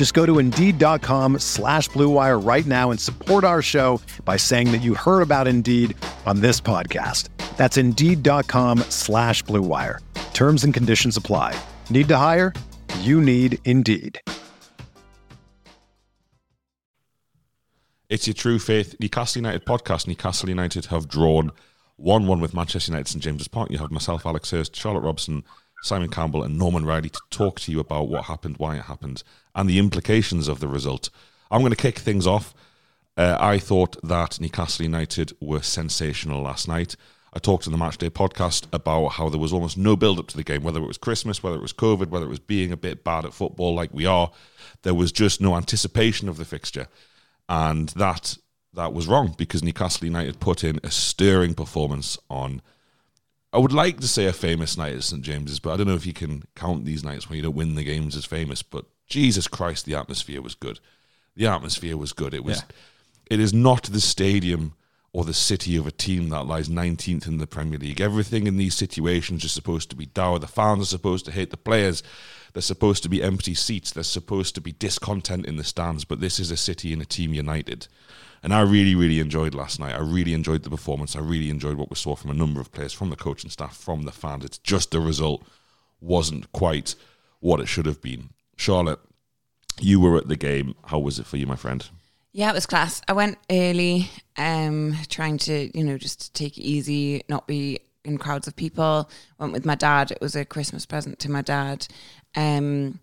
Just go to Indeed.com slash BlueWire right now and support our show by saying that you heard about Indeed on this podcast. That's Indeed.com slash BlueWire. Terms and conditions apply. Need to hire? You need Indeed. It's your true faith Newcastle United podcast. Newcastle United have drawn 1 1 with Manchester United St James's Park. You have myself, Alex Hurst, Charlotte Robson, Simon Campbell, and Norman Riley to talk to you about what happened, why it happened, and the implications of the result. I'm going to kick things off. Uh, I thought that Newcastle United were sensational last night. I talked in the Matchday podcast about how there was almost no build up to the game, whether it was Christmas, whether it was COVID, whether it was being a bit bad at football like we are. There was just no anticipation of the fixture and that that was wrong because Newcastle United put in a stirring performance on. I would like to say a famous night at St James's, but I don't know if you can count these nights when you don't win the games as famous. But Jesus Christ, the atmosphere was good. The atmosphere was good. It was. Yeah. It is not the stadium or the city of a team that lies 19th in the Premier League. Everything in these situations is supposed to be dour. The fans are supposed to hate the players. There's supposed to be empty seats. There's supposed to be discontent in the stands. But this is a city and a team united. And I really, really enjoyed last night. I really enjoyed the performance. I really enjoyed what we saw from a number of players, from the coaching staff, from the fans. It's just the result wasn't quite what it should have been. Charlotte, you were at the game. How was it for you, my friend? Yeah, it was class. I went early, um, trying to, you know, just take it easy, not be in crowds of people. Went with my dad. It was a Christmas present to my dad. Um,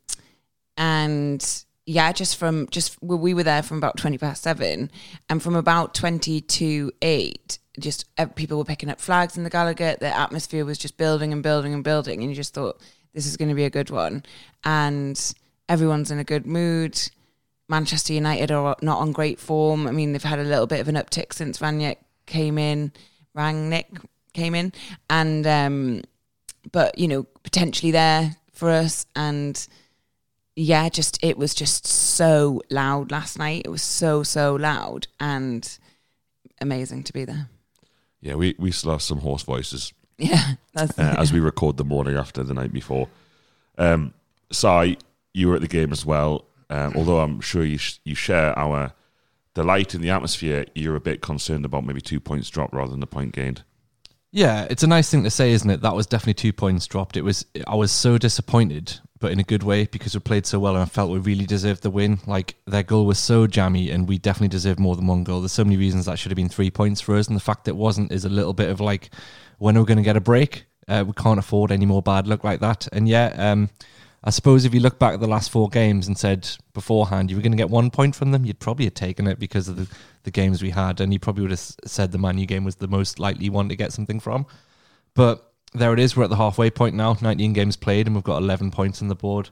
and yeah, just from just well, we were there from about twenty past seven, and from about twenty to eight, just ev- people were picking up flags in the Gallowgate. The atmosphere was just building and building and building, and you just thought this is going to be a good one, and everyone's in a good mood. Manchester United are not on great form. I mean, they've had a little bit of an uptick since Vaniek came in, Rangnick came in, and um, but you know potentially there for us and yeah just it was just so loud last night it was so so loud and amazing to be there Yeah, we, we still have some hoarse voices yeah that's uh, as we record the morning after the night before. Um, Si, you were at the game as well. Um, although I'm sure you sh- you share our delight in the atmosphere, you're a bit concerned about maybe two points dropped rather than the point gained. Yeah, it's a nice thing to say, isn't it? That was definitely two points dropped. It was I was so disappointed, but in a good way because we played so well and I felt we really deserved the win. Like their goal was so jammy and we definitely deserved more than one goal. There's so many reasons that should have been three points for us, and the fact that it wasn't is a little bit of like when are we going to get a break? Uh, we can't afford any more bad luck like that. And yeah, um, I suppose if you look back at the last four games and said beforehand you were going to get one point from them, you'd probably have taken it because of the, the games we had, and you probably would have said the Man U game was the most likely one to get something from. But there it is. We're at the halfway point now. 19 games played, and we've got 11 points on the board.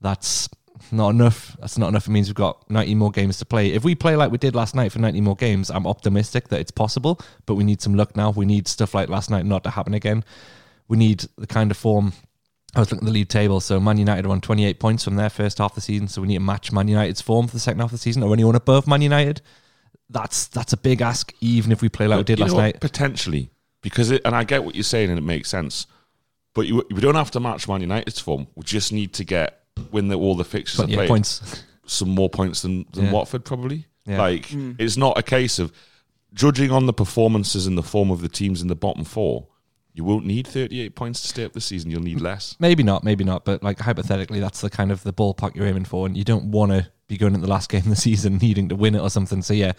That's not enough. That's not enough. It means we've got 90 more games to play. If we play like we did last night for 90 more games, I'm optimistic that it's possible. But we need some luck now. We need stuff like last night not to happen again. We need the kind of form. I was looking at the league table. So Man United won 28 points from their first half of the season. So we need to match Man United's form for the second half of the season, or anyone above Man United. That's that's a big ask, even if we play like we did last what? night. Potentially. Because it, and I get what you're saying and it makes sense. But you, we don't have to match Man United's form. We just need to get win the, all the fixtures are 28 played. points. Some more points than, than Yeah. Watford probably. Yeah. Like hmm. it's not a case of judging on the performances and the form of the teams in the bottom four. You won't need 38 points to stay up this season. You'll need less. Maybe not, maybe not, but like hypothetically, that's the kind of the ballpark you're aiming for, and you don't want to be going at the last game of the season needing to win it or something. So yeah,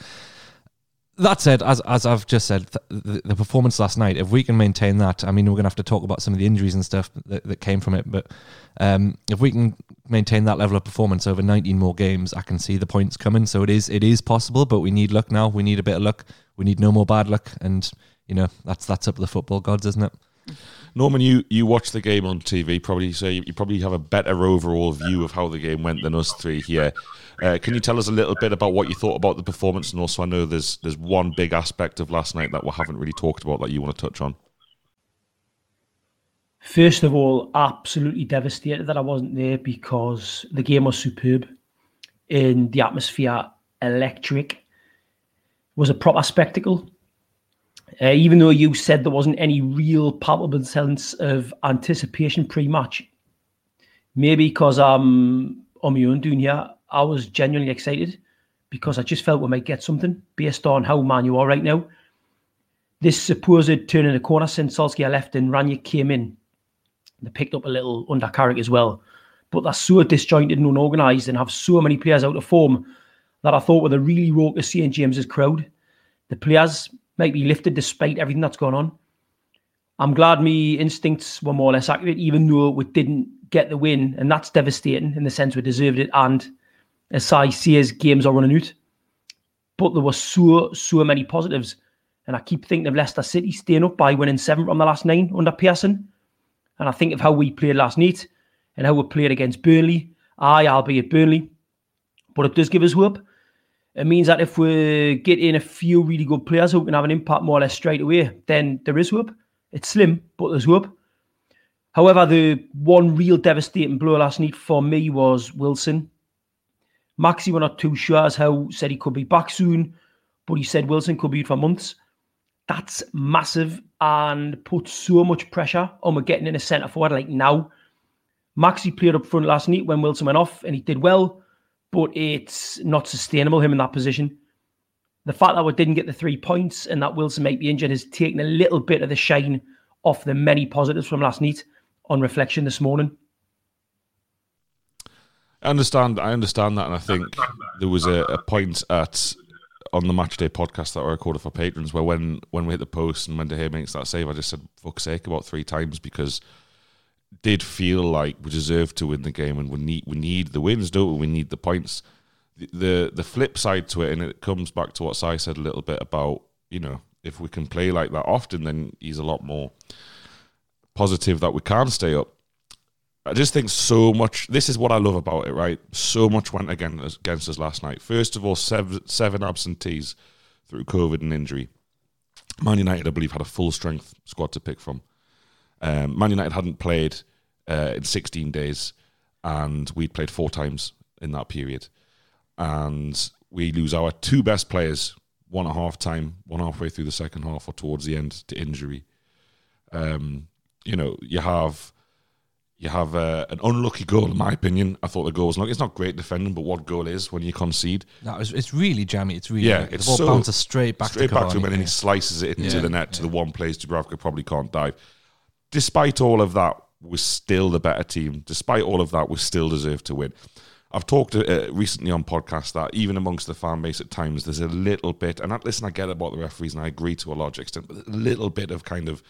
that said, as as I've just said, th- the, the, performance last night, if we can maintain that, I mean, we're going to have to talk about some of the injuries and stuff that, that came from it. But um, if we can maintain that level of performance over 19 more games, I can see the points coming. So it is it is possible, but we need luck now. We need a bit of luck. We need no more bad luck, and you know that's that's up to the football gods, isn't it? Norman, you, you watch the game on TV, probably so you, you, probably have a better overall view of how the game went than us three here. Uh, can you tell us a little bit about what you thought about the performance? And also, I know there's there's one big aspect of last night that we haven't really talked about that you want to touch on. First of all, absolutely devastated that I wasn't there because the game was superb and the atmosphere electric. Was a proper spectacle. Uh, even though you said there wasn't any real palpable sense of anticipation pre-match, maybe because I'm on my own doing here, I was genuinely excited because I just felt we might get something based on how Man U are right now. This supposed turn in the corner since Solskjaer left and Rangnick came in, they picked up a little under Carrick as well. But they're so disjointed and unorganised and have so many players out of form that I thought with the really raucous St James's crowd, the players might be lifted despite everything that's going on. I'm glad my instincts were more or less accurate, even though we didn't get the win, and that's devastating in the sense we deserved it. And as I see as games are running out, but there were so so many positives, and I keep thinking of Leicester City staying up by winning seven from the last nine under Pearson, and I think of how we played last night and how we played against Burnley. I, albeit Burnley, but it does give us hope. It means that if we get in a few really good players who can have an impact more or less straight away, then there is hope. It's slim, but there's hope. However, the one real devastating blow last night for me was Wilson. Maxi were not too sure as Howe said he could be back soon, but he said Wilson could be for months. That's massive and puts so much pressure on we're getting in a centre forward like now. Maxi played up front last night when Wilson went off and he did well but it's not sustainable him in that position. The fact that we didn't get the three points and that Wilson might be injured has taken a little bit of the shine off the many positives from last night on reflection this morning. I understand. I understand that, and I think there was a, a point at on the matchday podcast that I recorded for patrons where when when we hit the post and when De Gea makes that save, I just said "fuck's sake" about three times because did feel like we deserved to win the game, and we need we need the wins, don't we? We need the points. The the, flip side to it, and it comes back to what Si said a little bit about you know if we can play like that often, then he's a lot more positive that we can stay up. I just think so much. This is what I love about it, right? So much went against against us last night. First of all, seven, seven absentees through COVID and injury. Man United, I believe, had a full strength squad to pick from. Um, Man United hadn't played uh, in 16 days, and we'd played four times in that period. And we lose our two best players, one at half time, one halfway through the second half, or towards the end to injury. Um, you know, you have you have uh, an unlucky goal, in my opinion. I thought the goal was like it's not great defending, but what goal is when you concede? No, it's, it's really jammy. It's really yeah. It's the ball so, bounces straight back straight to back to him, and then he slices it into Yeah, the net to yeah. the one place Dubravka probably can't dive. Despite all of that, we're still the better team. Despite all of that, we still deserve to win. I've talked uh, recently on podcasts that even amongst the fan base at times, there's a little bit, and I, listen, I get about the referees, and I agree to a large extent, but a little bit of kind of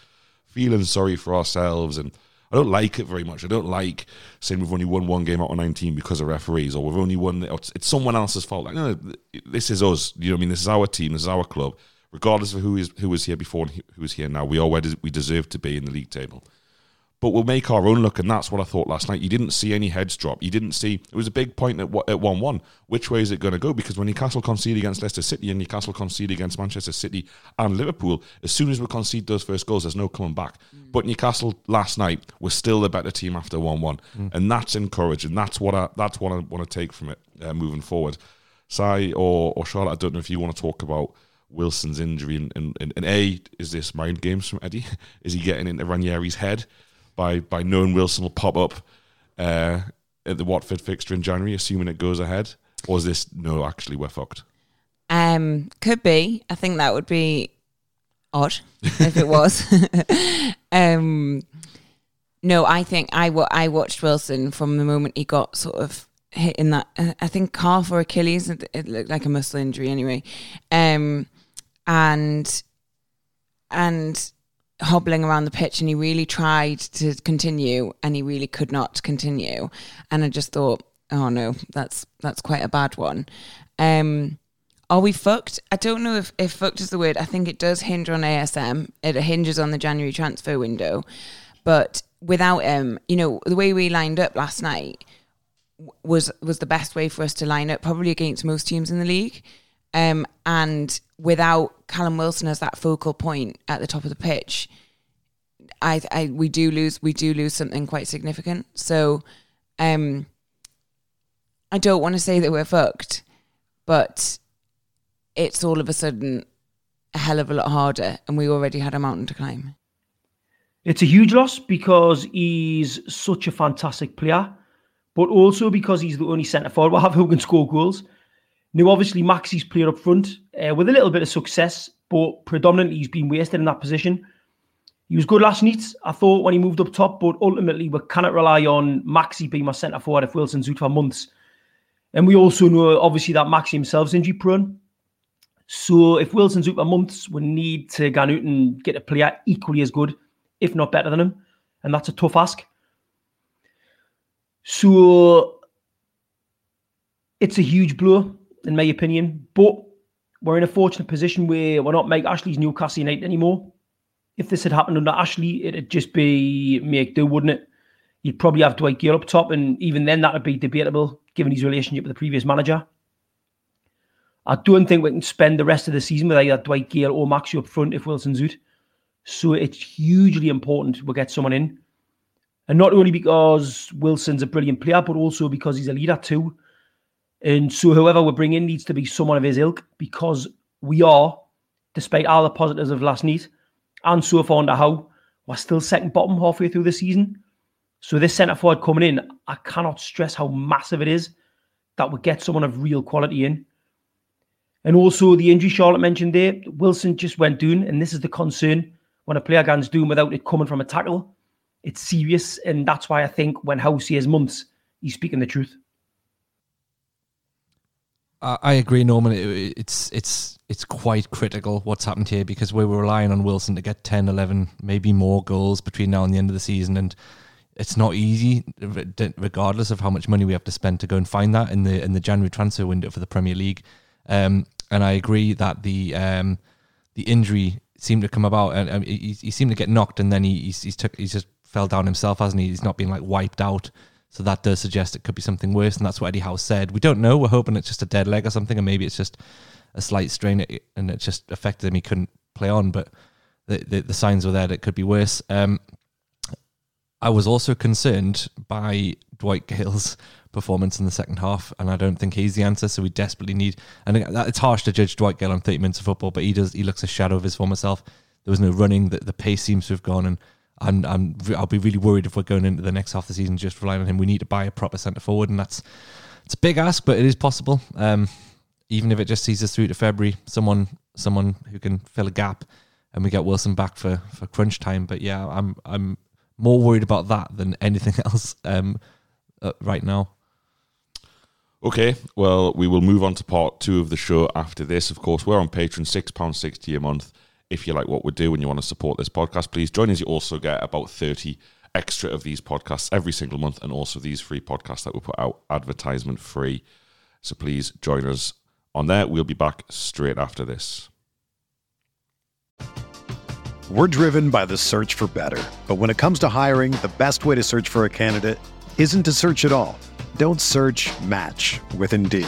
feeling sorry for ourselves and I don't like it very much. I don't like saying we've only won one game out of 19 because of referees, or we've only won. It's, it's someone else's fault. Like, no, no, this is us. You know what I mean? This is our team. This is our club. Regardless of who is who was here before and who is here now, we are where we deserve to be in the league table. But we'll make our own look, and that's what I thought last night. You didn't see any heads drop. You didn't see. It was a big point at at one one. Which way is it going to go? Because when Newcastle concede against Leicester City and Newcastle concede against Manchester City and Liverpool, as soon as we concede those first goals, there's no coming back. But Newcastle last night was still the better team after one one, and that's encouraging. That's what I that's what I want to take from it uh, moving forward. Si or or Charlotte, I don't know if you want to talk about Wilson's injury and, and, and, a is this mind games from Eddie? Is he getting into Ranieri's head? by by knowing Wilson will pop up uh, at the Watford fixture in January, assuming it goes ahead? Or is this no? Actually, we're fucked. Um, could be. I think that would be odd if it was. um, no, I think I I watched Wilson from the moment he got sort of hit in that. Uh, I think calf or Achilles. It, it looked like a muscle injury anyway. Um, and and hobbling around the pitch and he really tried to continue and he really could not continue. And i just thought oh no that's that's quite a bad one. Um are we fucked? I don't know if, if fucked is the word. I think it does hinge on asm it hinges on the january transfer window. But without him you know the way we lined up last night was was the best way for us to line up probably against most teams in the league. Um, and without Callum Wilson as that focal point at the top of the pitch, I, I we do lose we do lose something quite significant. So, um, I don't want to say that we're fucked, but it's all of a sudden a hell of a lot harder, and we already had a mountain to climb. It's a huge loss because he's such a fantastic player, but also because he's the only centre forward we'll have who can score goals. Now, obviously, Maxi's played up front uh, with a little bit of success, but predominantly he's been wasted in that position. He was good last night, I thought, when he moved up top, but ultimately we cannot rely on Maxi being my centre forward if Wilson's out for months. And we also know, obviously, that Maxi himself's injury prone. So if Wilson's out for months, we need to go out and get a player equally as good, if not better than him. And that's a tough ask. So it's a huge blow in my opinion. But we're in a fortunate position where we're not Mike Ashley's Newcastle United anymore. If this had happened under Ashley, it'd just be make do, wouldn't it? You'd probably have Dwight Gayle up top, and even then that would be debatable given his relationship with the previous manager. I don't think we can spend the rest of the season with either Dwight Gayle or Maxi up front if Wilson's out. So it's hugely important we get someone in. And not only because Wilson's a brilliant player, but also because he's a leader too. And so whoever we bring in needs to be someone of his ilk because we are, despite all the positives of last night and so far under Howe, we're still second bottom halfway through the season. So this centre forward coming in, I cannot stress how massive it is that we get someone of real quality in. And also the injury Charlotte mentioned there, Wilson just went down, and this is the concern when a player goes down without it coming from a tackle. It's serious, and that's why I think when Howe says months, he's speaking the truth. I agree, Norman. it's it's it's quite critical what's happened here because we were relying on Wilson to get 10, 11, maybe more goals between now and the end of the season, and it's not easy, regardless of how much money we have to spend to go and find that in the in the January transfer window for the Premier League. Um, and I agree that the um, the injury seemed to come about, and um, he, he, seemed to get knocked, and then he he's, he's took he's just fell down himself, hasn't he? He's not been like wiped out. So that does suggest it could be something worse, and that's what Eddie Howe said. We don't know. We're hoping it's just a dead leg or something, and maybe it's just a slight strain, and it just affected him. He couldn't play on, but the the, the signs were there that it could be worse. Um, I was also concerned by Dwight Gayle's performance in the second half, and I don't think he's the answer. So we desperately need. And it's harsh to judge Dwight Gale on thirty minutes of football, but he does. He looks a shadow of his former self. There was no running. The, the pace seems to have gone, and and I'm I'll be really worried if we're going into the next half of the season just relying on him. We need to buy a proper centre forward, and that's it's a big ask, but it is possible. Um, even if it just sees us through to February, someone someone who can fill a gap, and we get Wilson back for for crunch time. But yeah, I'm I'm more worried about that than anything else um, uh, right now. Okay, well, we will move on to part two of the show after this. Of course, we're on Patreon, £6.60 a month if you like what we do and you want to support this podcast, please join us. You also get about 30 extra of these podcasts every single month and also these free podcasts that we put out advertisement free. So please join us on there. We'll be back straight after this. We're driven by the search for better. But when it comes to hiring, the best way to search for a candidate isn't to search at all. Don't search match with Indeed.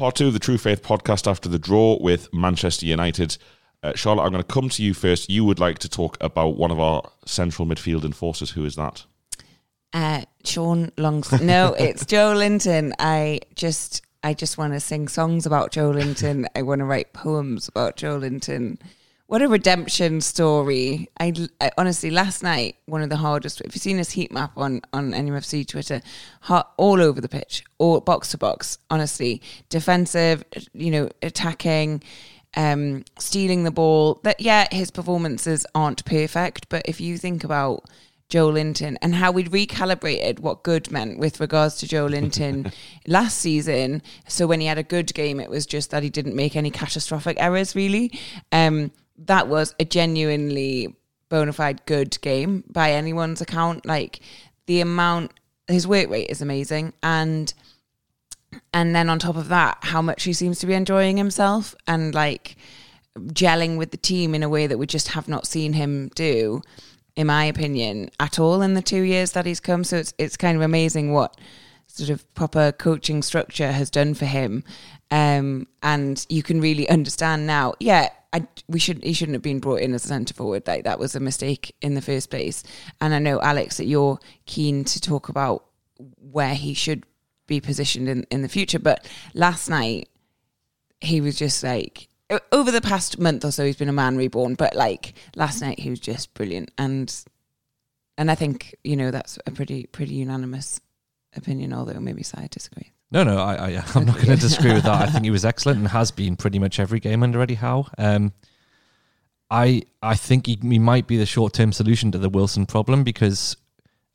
Part two of the True Faith podcast after the draw with Manchester United. Uh, Charlotte, I'm going to come to you first. You would like to talk about one of our central midfield enforcers. Who is that? Uh, Sean Longs. No, it's Joelinton. I just, I just want to sing songs about Joelinton. I want to write poems about Joelinton. What a redemption story! I, I, honestly, last night one of the hardest. If you've seen this heat map on on NUFC Twitter, all over the pitch, all box to box. Honestly, defensive, you know, attacking, um, stealing the ball. That yeah, his performances aren't perfect, but if you think about Joelinton and how we'd recalibrated what good meant with regards to Joelinton last season. So when he had a good game, it was just that he didn't make any catastrophic errors, really. Um, that was a genuinely bona fide good game by anyone's account. Like the amount, his work rate is amazing, and and then on top of that, how much he seems to be enjoying himself and like gelling with the team in a way that we just have not seen him do, in my opinion, at all in the two years that he's come. So it's it's kind of amazing what sort of proper coaching structure has done for him. Um, and you can really understand now. Yeah, I, we should he shouldn't have been brought in as a centre forward. Like that was a mistake in the first place. And I know Alex that you're keen to talk about where he should be positioned in, in the future. But last night he was just like over the past month or so he's been a man reborn. But like last night he was just brilliant and and I think, you know, that's a pretty pretty unanimous opinion, although maybe side disagree. No, no, I, I I'm not going to disagree with that. I think he was excellent and has been pretty much every game under Eddie Howe. Um, I I think he, he might be the short term solution to the Wilson problem because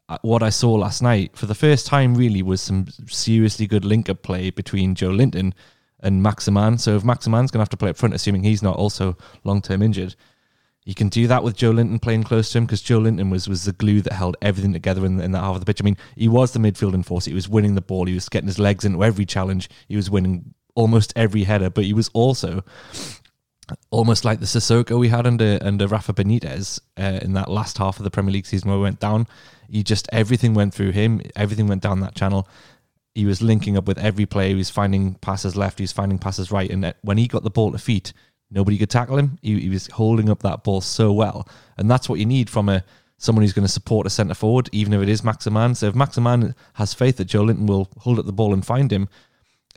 uh, what I saw last night for the first time really was some seriously good link up play between Joelinton and Maximin. So if Maximin's going to have to play up front, assuming he's not also long term injured, you can do that with Joelinton playing close to him because Joelinton was, was the glue that held everything together in, in that half of the pitch. I mean, he was the midfield enforcer. He was winning the ball. He was getting his legs into every challenge. He was winning almost every header, but he was also almost like the Sissoko we had under under Rafa Benitez uh, in that last half of the Premier League season where we went down. He just everything went through him. Everything went down that channel. He was linking up with every player. He was finding passes left. He was finding passes right. And when he got the ball to feet, nobody could tackle him. He, he, was holding up that ball so well, and that's what you need from a someone who's going to support a centre forward, even if it is Maximin. So if Maximin has faith that Joelinton will hold up the ball and find him,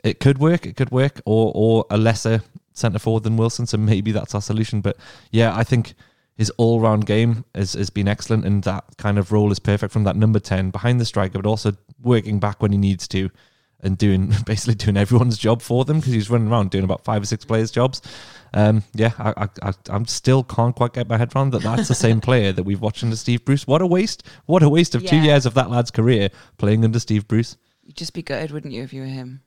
it could work. It could work, or or a lesser centre forward than Wilson. So maybe that's our solution. But yeah, I think his all round game has, has been excellent, and that kind of role is perfect from that number ten behind the striker, but also working back when he needs to. And doing basically doing everyone's job for them because he's running around doing about five or six players' jobs um, yeah, I, I, I'm still can't quite get my head around that. That's the same player that we've watched under Steve Bruce. What a waste! What a waste of yeah. two years of that lad's career playing under Steve Bruce. You'd just be gutted, wouldn't you, if you were him?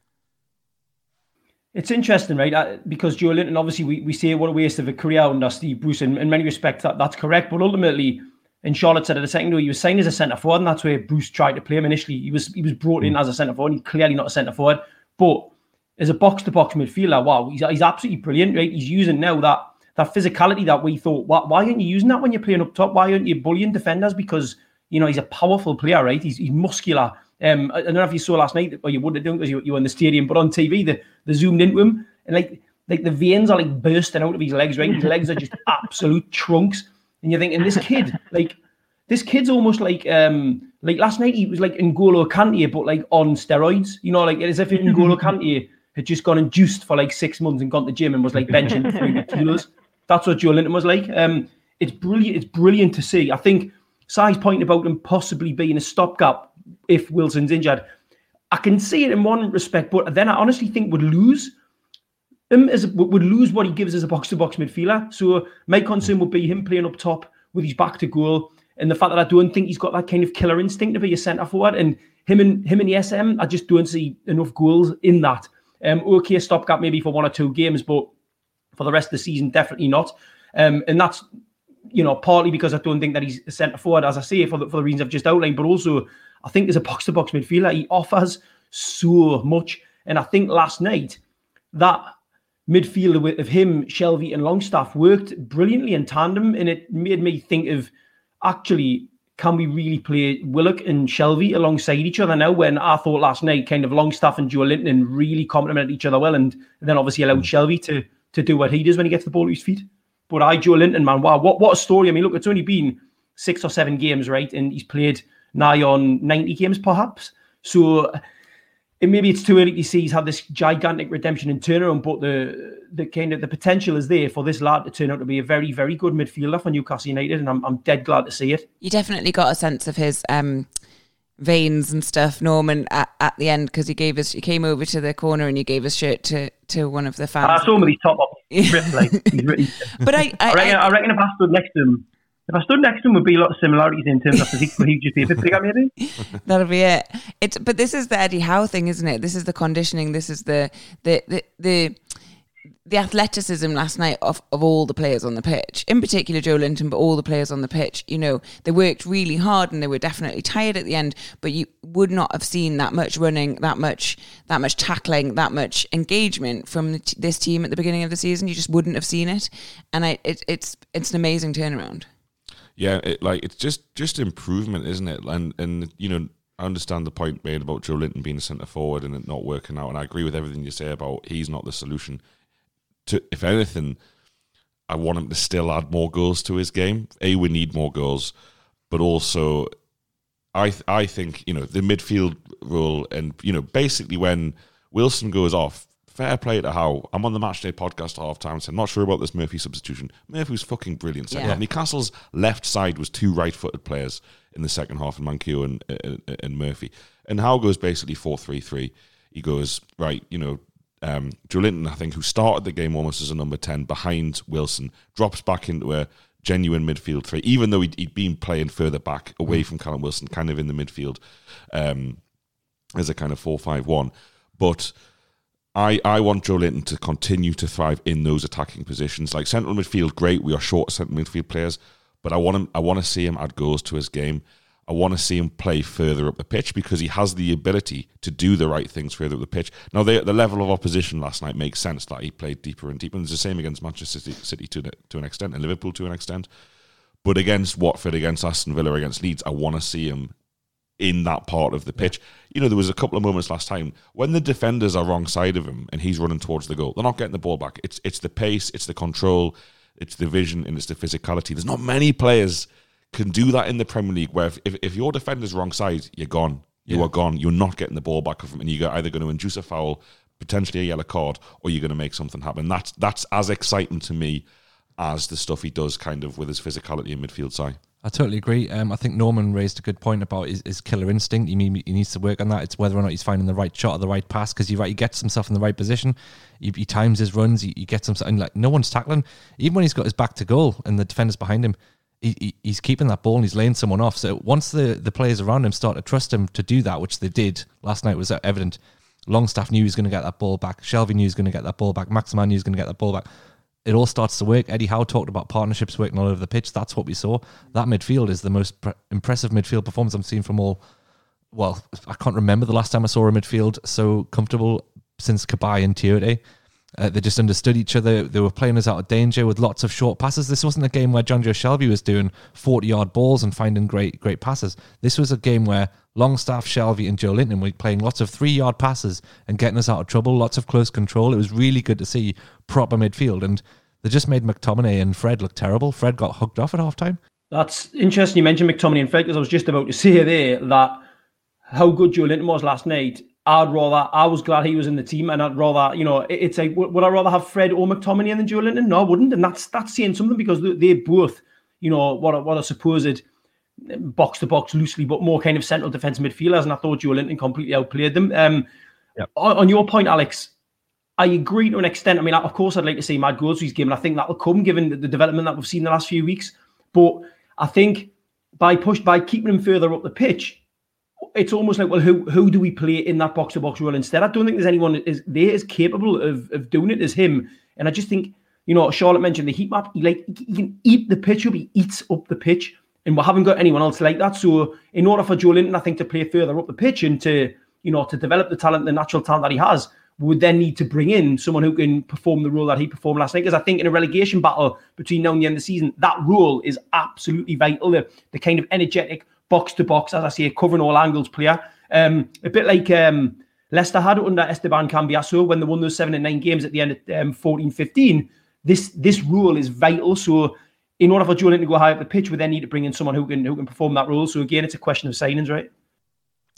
It's interesting, right? Uh, because Joelinton, obviously, we, we say what a waste of a career under Steve Bruce. In, in many respects, that, that's correct. But ultimately, and Charlotte said at the second he was signed as a centre forward, and that's where Bruce tried to play him initially. He was he was brought in mm. as a centre forward. He's clearly not a centre forward, but as a box to box midfielder, wow, he's, he's absolutely brilliant, right? He's using now that that physicality that we thought, why, why aren't you using that when you're playing up top? Why aren't you bullying defenders? Because, you know, he's a powerful player, right? He's, he's muscular. Um, I don't know if you saw last night, or you would have done because you, you were in the stadium, but on TV, they, they zoomed into him and like like the veins are like bursting out of his legs, right? His legs are just absolute trunks. And you're thinking, this kid, like, this kid's almost like um like last night he was like in N'Golo Kante, but like on steroids, you know, like as if in N'Golo Kante had just gone and juiced for like six months and gone to the gym and was like benching 300 kilos. That's what Joelinton was like. Um, it's brilliant. It's brilliant to see. I think Si's point about him possibly being a stopgap if Wilson's injured. I can see it in one respect, but then I honestly think would lose him as would lose what he gives as a box to box midfielder. So my concern would be him playing up top with his back to goal, and the fact that I don't think he's got that kind of killer instinct to be a centre forward, and him and him and the SM, I just don't see enough goals in that. Um, okay, stopgap maybe for one or two games, but for the rest of the season, definitely not. Um, and that's you know partly because I don't think that he's a centre forward, as I say, for the, for the reasons I've just outlined, but also I think as a box to box midfielder, he offers so much. And I think last night that midfielder of him, Shelvey, and Longstaff worked brilliantly in tandem, and it made me think of actually can we really play Willock and Shelvey alongside each other now? When I thought last night, kind of Longstaff and Joelinton really complemented each other well, and, then obviously allowed hmm. Shelvey to to do what he does when he gets the ball to his feet. But I, Joelinton, man, wow, what what a story! I mean, look, it's only been six or seven games, right? And he's played nigh on ninety games, perhaps. So and maybe it's too early to see he's had this gigantic redemption and turnaround, but the the kind of the potential is there for this lad to turn out to be a very, very good midfielder for Newcastle United, and I'm I'm dead glad to see it. You definitely got a sense of his um, veins and stuff, Norman, at, at the end because he gave us he came over to the corner and he gave his shirt to to one of the fans. I saw him with his top up, ripped, like he's but I, I, I reckon, I, I reckon if I stood next to him if I stood next to him, would be a lot of similarities in terms of physique, but he'd just be a bit bigger, maybe. That'll be it. It's but this is the Eddie Howe thing, isn't it? This is the conditioning. This is the the the the, the athleticism last night of, of all the players on the pitch, in particular Joelinton, but all the players on the pitch. You know, they worked really hard and they were definitely tired at the end. But you would not have seen that much running, that much that much tackling, that much engagement from this team at the beginning of the season. You just wouldn't have seen it, and I it, it's it's an amazing turnaround yeah, it, like it's just just improvement, isn't it? And and you know, I understand the point made about Joelinton being a centre forward and it not working out, and I agree with everything you say about he's not the solution. To if anything, I want him to still add more goals to his game. A, we need more goals, but also, I th- I think you know the midfield role, and you know basically when Wilson goes off, fair play to Howe. I'm on the Matchday podcast at half time, so I'm not sure about this Murphy substitution. Murphy was fucking brilliant second yeah. half. Newcastle's left side was two right footed players in the second half, in Manquillo and, and, and Murphy. And Howe goes basically 4 3 3. He goes, right, you know, um, Joelinton, I think, who started the game almost as a number 10 behind Wilson, drops back into a genuine midfield three, even though he'd, he'd been playing further back away mm. from Callum Wilson, kind of in the midfield um, as a kind of 4 5 1. But I, I want Joelinton to continue to thrive in those attacking positions. Like central midfield, great. We are short central midfield players, but I want him. I want to see him add goals to his game. I want to see him play further up the pitch because he has the ability to do the right things further up the pitch. Now, the, the level of opposition last night makes sense that he played deeper and deeper. And it's the same against Manchester City, City to, to an extent and Liverpool to an extent. But against Watford, against Aston Villa, against Leeds, I want to see him in that part of the pitch. You know, there was a couple of moments last time when the defenders are wrong side of him and he's running towards the goal. They're not getting the ball back. It's it's the pace, it's the control, it's the vision, and it's the physicality. There's not many players can do that in the Premier League. Where if, if, if your defender's wrong side, you're gone. You yeah. are gone. You're not getting the ball back of him, and you're either going to induce a foul, potentially a yellow card, or you're going to make something happen. That's that's as exciting to me as the stuff he does, kind of with his physicality in midfield side. I totally agree. Um, I think Norman raised a good point about his, his killer instinct. He, he needs to work on that. It's whether or not he's finding the right shot or the right pass because right, he gets himself in the right position. He, he times his runs. He, he gets himself and like no one's tackling. Even when he's got his back to goal and the defenders behind him, he, he, he's keeping that ball and he's laying someone off. So once the the players around him start to trust him to do that, which they did last night, was evident. Longstaff knew he was going to get that ball back. Shelvey knew he was going to get that ball back. Maximin knew he was going to get that ball back it all starts to work. Eddie Howe talked about partnerships working all over the pitch. That's what we saw. That midfield is the most pre- impressive midfield performance I've seen from all. Well, I can't remember the last time I saw a midfield so comfortable since Cabaye and Tiote. Uh, they just understood each other. They were playing us out of danger with lots of short passes. This wasn't a game where John Jonjo Shelvey was doing 40 yard balls and finding great great passes. This was a game where Longstaff, Shelvey, and Joelinton were playing lots of three yard passes and getting us out of trouble, lots of close control. It was really good to see proper midfield. And they just made McTominay and Fred look terrible. Fred got hugged off at half time. That's interesting you mentioned McTominay and Fred because I was just about to say there that how good Joelinton was last night I'd rather. I was glad he was in the team, and I'd rather. You know, it's like would I rather have Fred or McTominay than Joelinton? No, I wouldn't, and that's that's saying something because they both, you know, what what a supposed box to box loosely, but more kind of central defence midfielders. And I thought Joelinton completely outplayed them. Um, Yep. on, on your point, Alex, I agree to an extent. I mean, of course, I'd like to see Mad goals he's given. I think that will come given the, the development that we've seen the last few weeks. But I think by push by keeping him further up the pitch, it's almost like, well, who who do we play in that box to box role instead? I don't think there's anyone is there as capable of, of doing it as him. And I just think, you know, Charlotte mentioned the heat map. He like he can eat the pitch up. He eats up the pitch, and we haven't got anyone else like that. So in order for Joelinton, I think to play further up the pitch and to you know to develop the talent, the natural talent that he has, we would then need to bring in someone who can perform the role that he performed last night. Because I think in a relegation battle between now and the end of the season, that role is absolutely vital. The, the kind of energetic box to box, as I say, covering all angles player. Um, a bit like um, Leicester had under Esteban Cambiasso when they won those seven and nine games at the end of um, 14 15. This this rule is vital. So, in order for Joelinton to go high up the pitch, we then need to bring in someone who can who can perform that role. So again, it's a question of signings, right?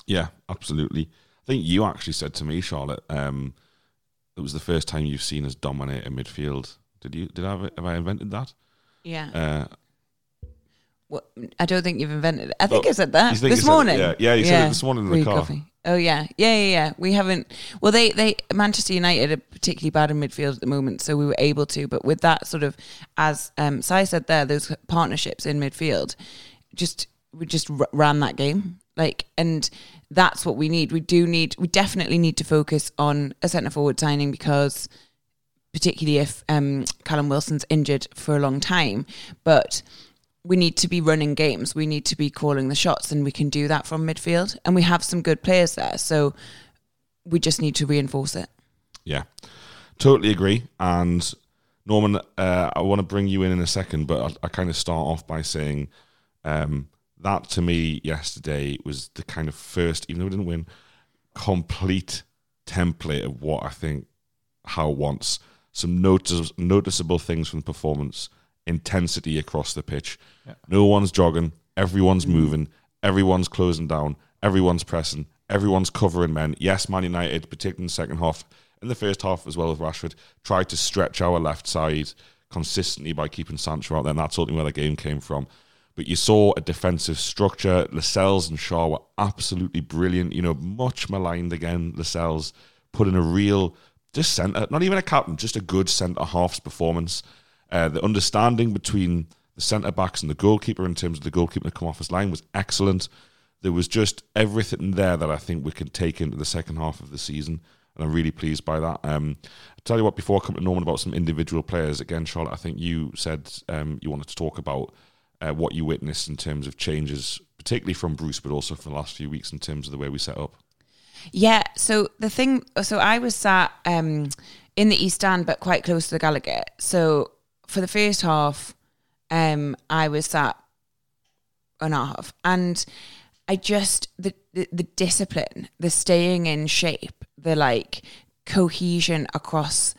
Yeah, absolutely. I think you actually said to me, Charlotte, um, it was the first time you've seen us dominate a midfield. Did you? Did I have, have I invented that? Yeah. Uh, What, I don't think you've invented it. I think I said that this you said morning. Yeah, yeah, you said it this morning in the Free car. coffee. Oh yeah, yeah, yeah, yeah. We haven't. Well, they they Manchester United are particularly bad in midfield at the moment, so we were able to. But with that sort of, as um, Si said there, those partnerships in midfield, just we just r- ran that game. Like, and that's what we need. We do need. We definitely need to focus on a centre forward signing because particularly if um, Callum Wilson's injured for a long time. But we need to be running games. We need to be calling the shots, and we can do that from midfield. And we have some good players there, so we just need to reinforce it. Yeah, totally agree. And Norman, uh, I want to bring you in in a second, but I, I kind of start off by saying um, that to me yesterday was the kind of first, even though we didn't win, complete template of what I think Howe wants. Some notice, noticeable things from the performance, intensity across the pitch. No one's jogging, everyone's moving, everyone's closing down, everyone's pressing, everyone's covering men. Yes, Man United, particularly in the second half, in the first half as well with Rashford, tried to stretch our left side consistently by keeping Sancho out there, and that's ultimately where the game came from. But you saw a defensive structure. Lascelles and Schär were absolutely brilliant. You know, much maligned again. Lascelles put in a real, just centre, not even a captain, just a good centre half's performance. Uh, the understanding between the centre backs and the goalkeeper in terms of the goalkeeper to come off his line was excellent. There was just everything there that I think we can take into the second half of the season, and I'm really pleased by that. Um, I'll tell you what, before I come to Norman about some individual players, again, Charlotte, I think you said um, you wanted to talk about uh, what you witnessed in terms of changes, particularly from Bruce, but also for the last few weeks in terms of the way we set up. Yeah. So the thing, so I was sat um, in the East Stand, but quite close to the Gallowgate. So for the first half, um, I was sat an half, and I just the, the the discipline, the staying in shape, the like cohesion across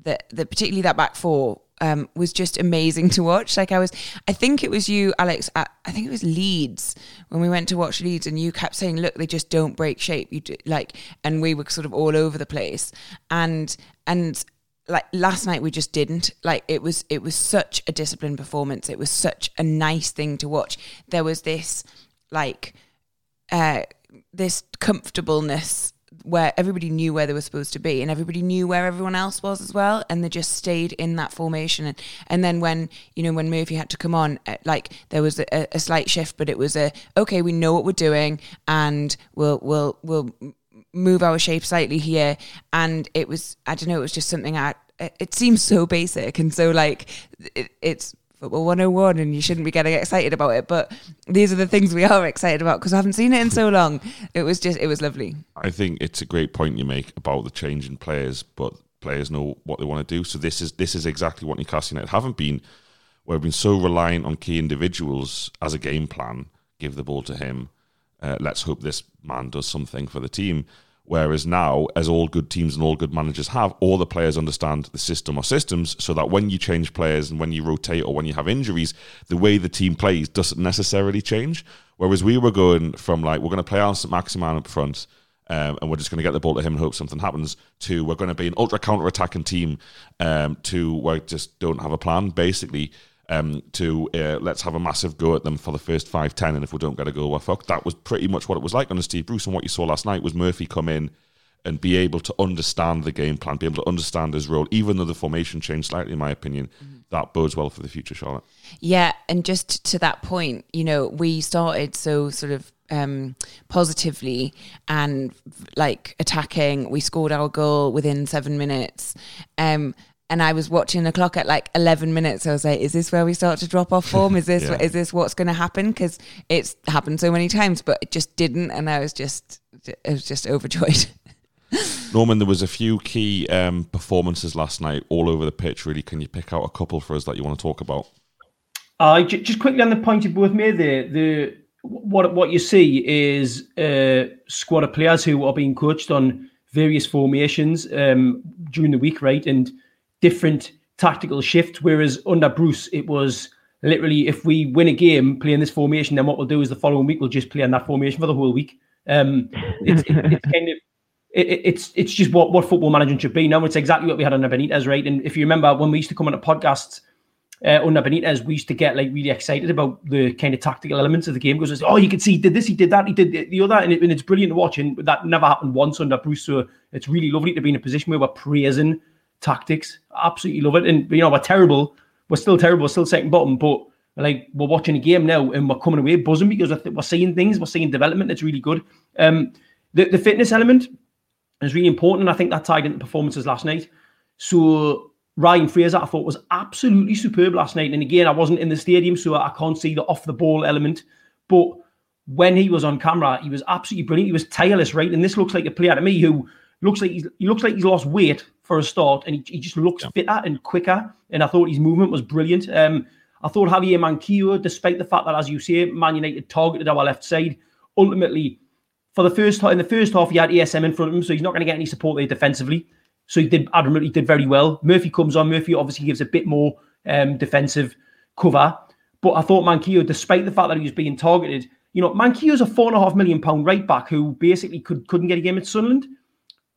the the particularly that back four um, was just amazing to watch. Like I was, I think it was you, Alex. At, I think it was Leeds when we went to watch Leeds, and you kept saying, "Look, they just don't break shape." You do, like, and we were sort of all over the place, and and like last night we just didn't. Like it was it was such a disciplined performance. It was such a nice thing to watch. There was this like uh this comfortableness where everybody knew where they were supposed to be and everybody knew where everyone else was as well. And they just stayed in that formation. And, and then when you know when Murphy had to come on uh, like there was a, a slight shift but it was a okay we know what we're doing and we'll we'll we'll move our shape slightly here and it was i don't know it was just something i it seems so basic and so like it, it's football 101 and you shouldn't be getting excited about it but these are the things we are excited about because i haven't seen it in so long it was just it was lovely I think it's a great point you make about the change in players, but players know what they want to do. So this is this is exactly what Newcastle United haven't been. Where we've been so reliant on key individuals as a game plan. Give the ball to him. Uh, let's hope this man does something for the team. Whereas now, as all good teams and all good managers have, all the players understand the system or systems, so that when you change players and when you rotate or when you have injuries, the way the team plays doesn't necessarily change. Whereas we were going from like we're going to play on St Maximin up front, um, and we're just going to get the ball to him and hope something happens. To we're going to be an ultra counter attacking team. Um, to we just don't have a plan basically. Um, to uh, let's have a massive go at them for the first five ten, and if we don't get a goal, we're fucked. That was pretty much what it was like under Steve Bruce, and what you saw last night was Murphy come in and be able to understand the game plan, be able to understand his role, even though the formation changed slightly, in my opinion. That bodes well for the future, Charlotte. Yeah, and just to that point, you know, we started so sort of um, positively and like attacking. We scored our goal within seven minutes. Um, and I was watching the clock at like 11 minutes. I was like, is this where we start to drop off form? Is this, Yeah. is this what's going to happen? Because it's happened so many times, but it just didn't. And I was just, I was just overjoyed. Norman, there was a few key um, performances last night all over the pitch. Really, can you pick out a couple for us that you want to talk about? Uh, ju- just quickly on the point you both made there, the what what you see is a squad of players who are being coached on various formations um, during the week, right, and different tactical shift. Whereas under Bruce, it was literally if we win a game playing this formation, then what we'll do is the following week we'll just play in that formation for the whole week. Um, it's, it, it's kind of it, it- it's it's just what, what football management should be. Now it's exactly what we had under Benitez, right? And if you remember when we used to come on a podcasts uh, under Benitez, we used to get like really excited about the kind of tactical elements of the game because it's oh you can see he did this, he did that, he did the, the other, and, it, and it's brilliant to watch. And that never happened once under Bruce, so it's really lovely to be in a position where we're praising tactics. Absolutely love it. And you know we're terrible, we're still terrible, we're still second bottom, but like we're watching a game now and we're coming away buzzing because we're, seeing things, we're seeing development. It's really good. Um, the the fitness element is really important. And I think that tied into performances last night. So Ryan Fraser, I thought was absolutely superb last night. And again, I wasn't in the stadium, so I can't see the off the ball element. But when he was on camera, he was absolutely brilliant. He was tireless, right? And this looks like a player to me who looks like he's he looks like he's lost weight for a start, and he, he just looks fitter and quicker. And I thought his movement was brilliant. Um, I thought Javier Manquillo, despite the fact that, as you say, Man United targeted our left side, ultimately for the first in the first half, he had ESM in front of him, so he's not going to get any support there defensively. So he did admirably, did very well. Murphy comes on. Murphy obviously gives a bit more um, defensive cover, but I thought Manquillo, despite the fact that he was being targeted, you know, Manquillo's a four and a half million pound right back who basically could couldn't get a game at Sunderland.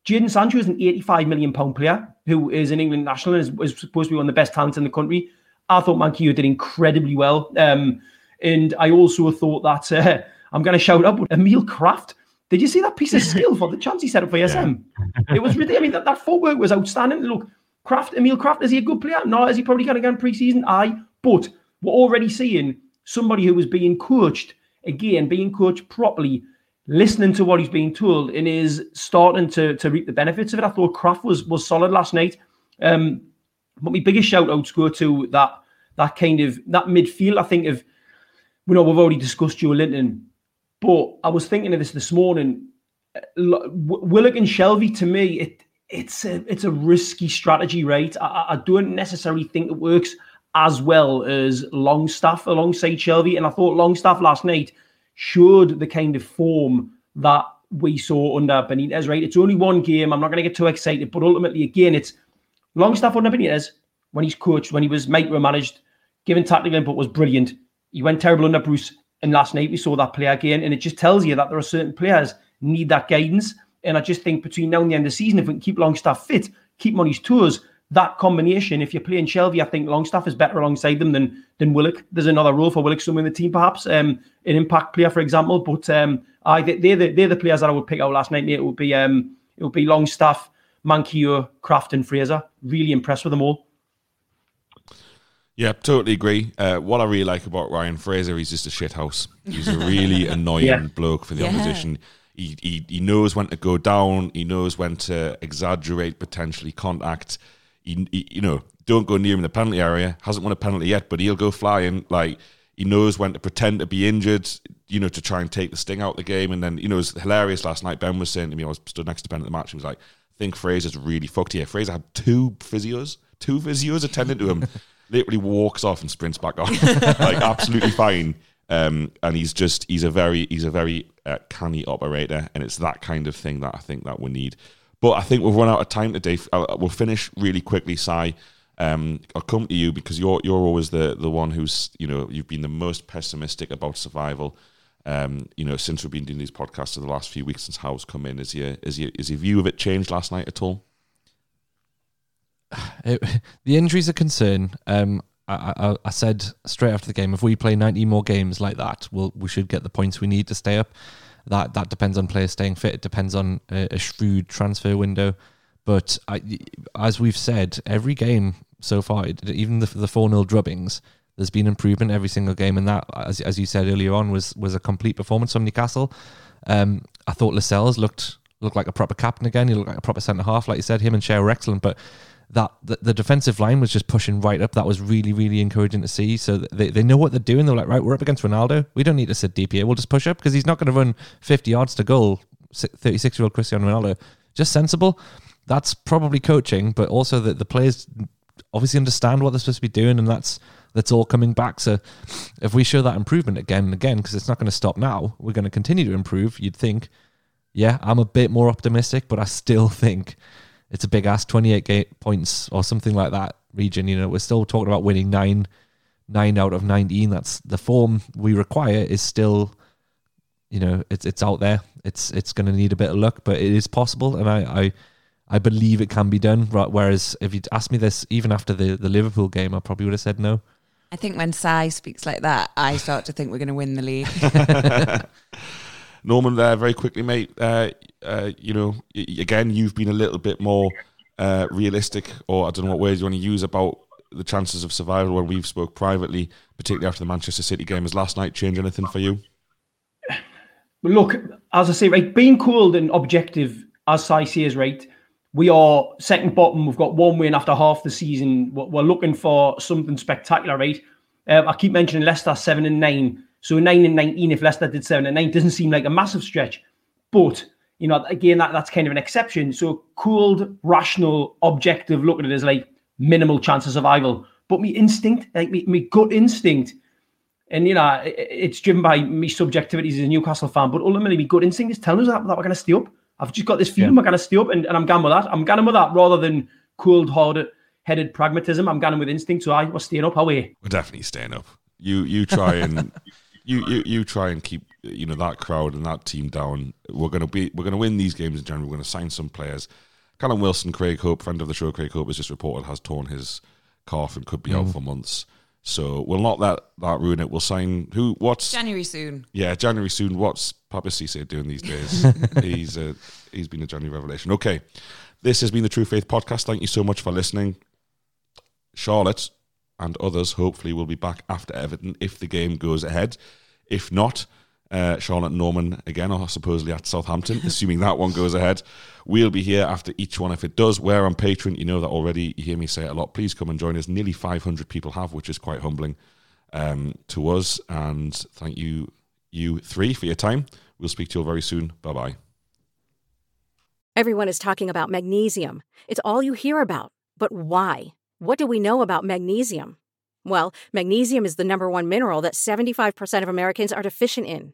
Jadon Sancho is an 85 million pound player who is an England national and is, is supposed to be one of the best talents in the country. I thought Manquillo did incredibly well. Um, and I also thought that uh, I'm going to shout out Emil Krafth. Did you see that piece of skill for the chance he set up for SM? It was really, I mean, that, that footwork was outstanding. Look, Krafth, Emil Krafth, is he a good player? No, is he probably going to get in pre season? Aye. But we're already seeing somebody who was being coached, again, being coached properly, listening to what he's being told, and is starting to, to reap the benefits of it. I thought Krafth was, was solid last night. Um, but my biggest shout outs go to that that kind of that midfield. I think of we know we've already discussed Joelinton, but I was thinking of this this morning. Willock and Shelvey to me, it it's a it's a risky strategy, right? I- I don't necessarily think it works as well as Longstaff alongside Shelvey, and I thought Longstaff last night showed the kind of form that we saw under Benitez. Right, it's only one game. I'm not going to get too excited, but ultimately, again, it's Longstaff under Benitez when he's coached, when he was micromanaged, given tactical input was brilliant. He went terrible under Bruce, and last night we saw that play again, and it just tells you that there are certain players need that guidance. And I just think between now and the end of the season, if we can keep Longstaff fit, keep him on his toes, that combination, if you're playing Shelvey, I think Longstaff is better alongside them than than Willock. There's another role for Willock somewhere in the team, perhaps, um, an impact player, for example. But um, I they- they're the, they're the players that I would pick out last night. Mate. It would be um, it would be Longstaff, Manquillo, Krafth, and Fraser. Really impressed with them all. Yeah, totally agree. Uh, what I really like about Ryan Fraser, he's just a shithouse. He's a really annoying Yeah. bloke for the Yeah. opposition. He, he he knows when to go down. He knows when to exaggerate potentially contact. He, he- you know don't go near him in the penalty area. Hasn't won a penalty yet, but he'll go flying. Like he knows when to pretend to be injured. You know to try and take the sting out of the game. And then you know it was hilarious last night. Ben was saying to me, I was stood next to Ben at the match. He was like, "I think Fraser's really fucked here." Fraser had two physios, two physios attending to him. Literally walks off and sprints back on, like absolutely fine. Um, and he's just he's a very he's a very uh, canny operator, and it's that kind of thing that I think that we need. But I think we've run out of time today. I'll, we'll finish really quickly, Si. Um, I'll come to you because you're you're always the the one who's you know you've been the most pessimistic about survival. Um, you know since we've been doing these podcasts for the last few weeks since Howe's come in, is your is your is your view of it changed last night at all? It, the injuries are a concern. Um, I, I, I said straight after the game, if we play 90 more games like that, we'll, we should get the points we need to stay up. That that depends on players staying fit. It depends on a, a shrewd transfer window. But I, as we've said, every game so far, even the, the 4 0 drubbings, there's been improvement every single game. And that, as, as you said earlier on, was was a complete performance from Newcastle. Um, I thought Lascelles looked looked like a proper captain again. He looked like a proper centre half, like you said. Him and Schär were excellent, but that the, the, defensive line was just pushing right up. That was really, really encouraging to see. So they, they know what they're doing. They're like, right, we're up against Ronaldo. We don't need to sit deep here. We'll just push up because he's not going to run 50 yards to goal. 36 year old Cristiano Ronaldo. Just sensible. That's probably coaching, but also that the players obviously understand what they're supposed to be doing, and that's that's all coming back. So if we show that improvement again and again, because it's not going to stop now, we're going to continue to improve. You'd think, yeah, I'm a bit more optimistic, but I still think it's a big ass 28 points or something like that region. You know, we're still talking about winning nine, nine out of 19. That's the form we require is still, you know, it's it's out there. It's it's going to need a bit of luck, but it is possible, and I I, I believe it can be done. Right. Whereas if you'd asked me this even after the the Liverpool game, I probably would have said no. I think when Si speaks like that, I start to think we're going to win the league. Norman, there very quickly, mate. Uh, uh, you know, again, you've been a little bit more uh, realistic, or I don't know what words you want to use about the chances of survival when we've spoke privately, particularly after the Manchester City game. Has last night change anything for you? Look, as I say, right, being cooled and objective, as I Si is right, we are second bottom. We've got one win after half the season. We're looking for something spectacular, right? Uh, I keep mentioning Leicester seven and nine. So nine and nineteen, if Leicester did seven and nine, doesn't seem like a massive stretch. But you know, again, that, that's kind of an exception. So cooled, rational, objective, looking at it as like minimal chance of survival. But me instinct, like me, me gut instinct, and you know, it, it's driven by me subjectivity as a Newcastle fan, but ultimately my gut instinct is telling us that, that we're going to stay up. I've just got this feeling yeah. we're going to stay up, and, and I'm going with that. I'm going with that rather than cooled, hard headed pragmatism. I'm going with instinct. So I was staying up. Are we? We're definitely staying up. You you try and you, you you try and keep you know that crowd and that team down. We're gonna be we're gonna win these games in general. We're gonna sign some players. Callum Wilson, Craig Hope, friend of the show, Craig Hope has just reported has torn his calf and could be mm. out for months. So we'll not let that ruin it. We'll sign who? What's January soon? Yeah, January soon. What's Papiss Cisse doing these days? he's uh, he's been a January revelation. Okay, this has been the True Faith podcast. Thank you so much for listening, Charlotte and others. Hopefully, will be back after Everton if the game goes ahead. If not, uh, Charlotte Norman again, or supposedly at Southampton, assuming that one goes ahead. We'll be here after each one if it does. We're on Patreon. You know that already. You hear me say it a lot. Please come and join us. Nearly 500 people have, which is quite humbling um, to us. And thank you, you three, for your time. We'll speak to you all very soon. Bye bye. Everyone is talking about magnesium. It's all you hear about. But why? What do we know about magnesium? Well, magnesium is the number one mineral that 75% of Americans are deficient in.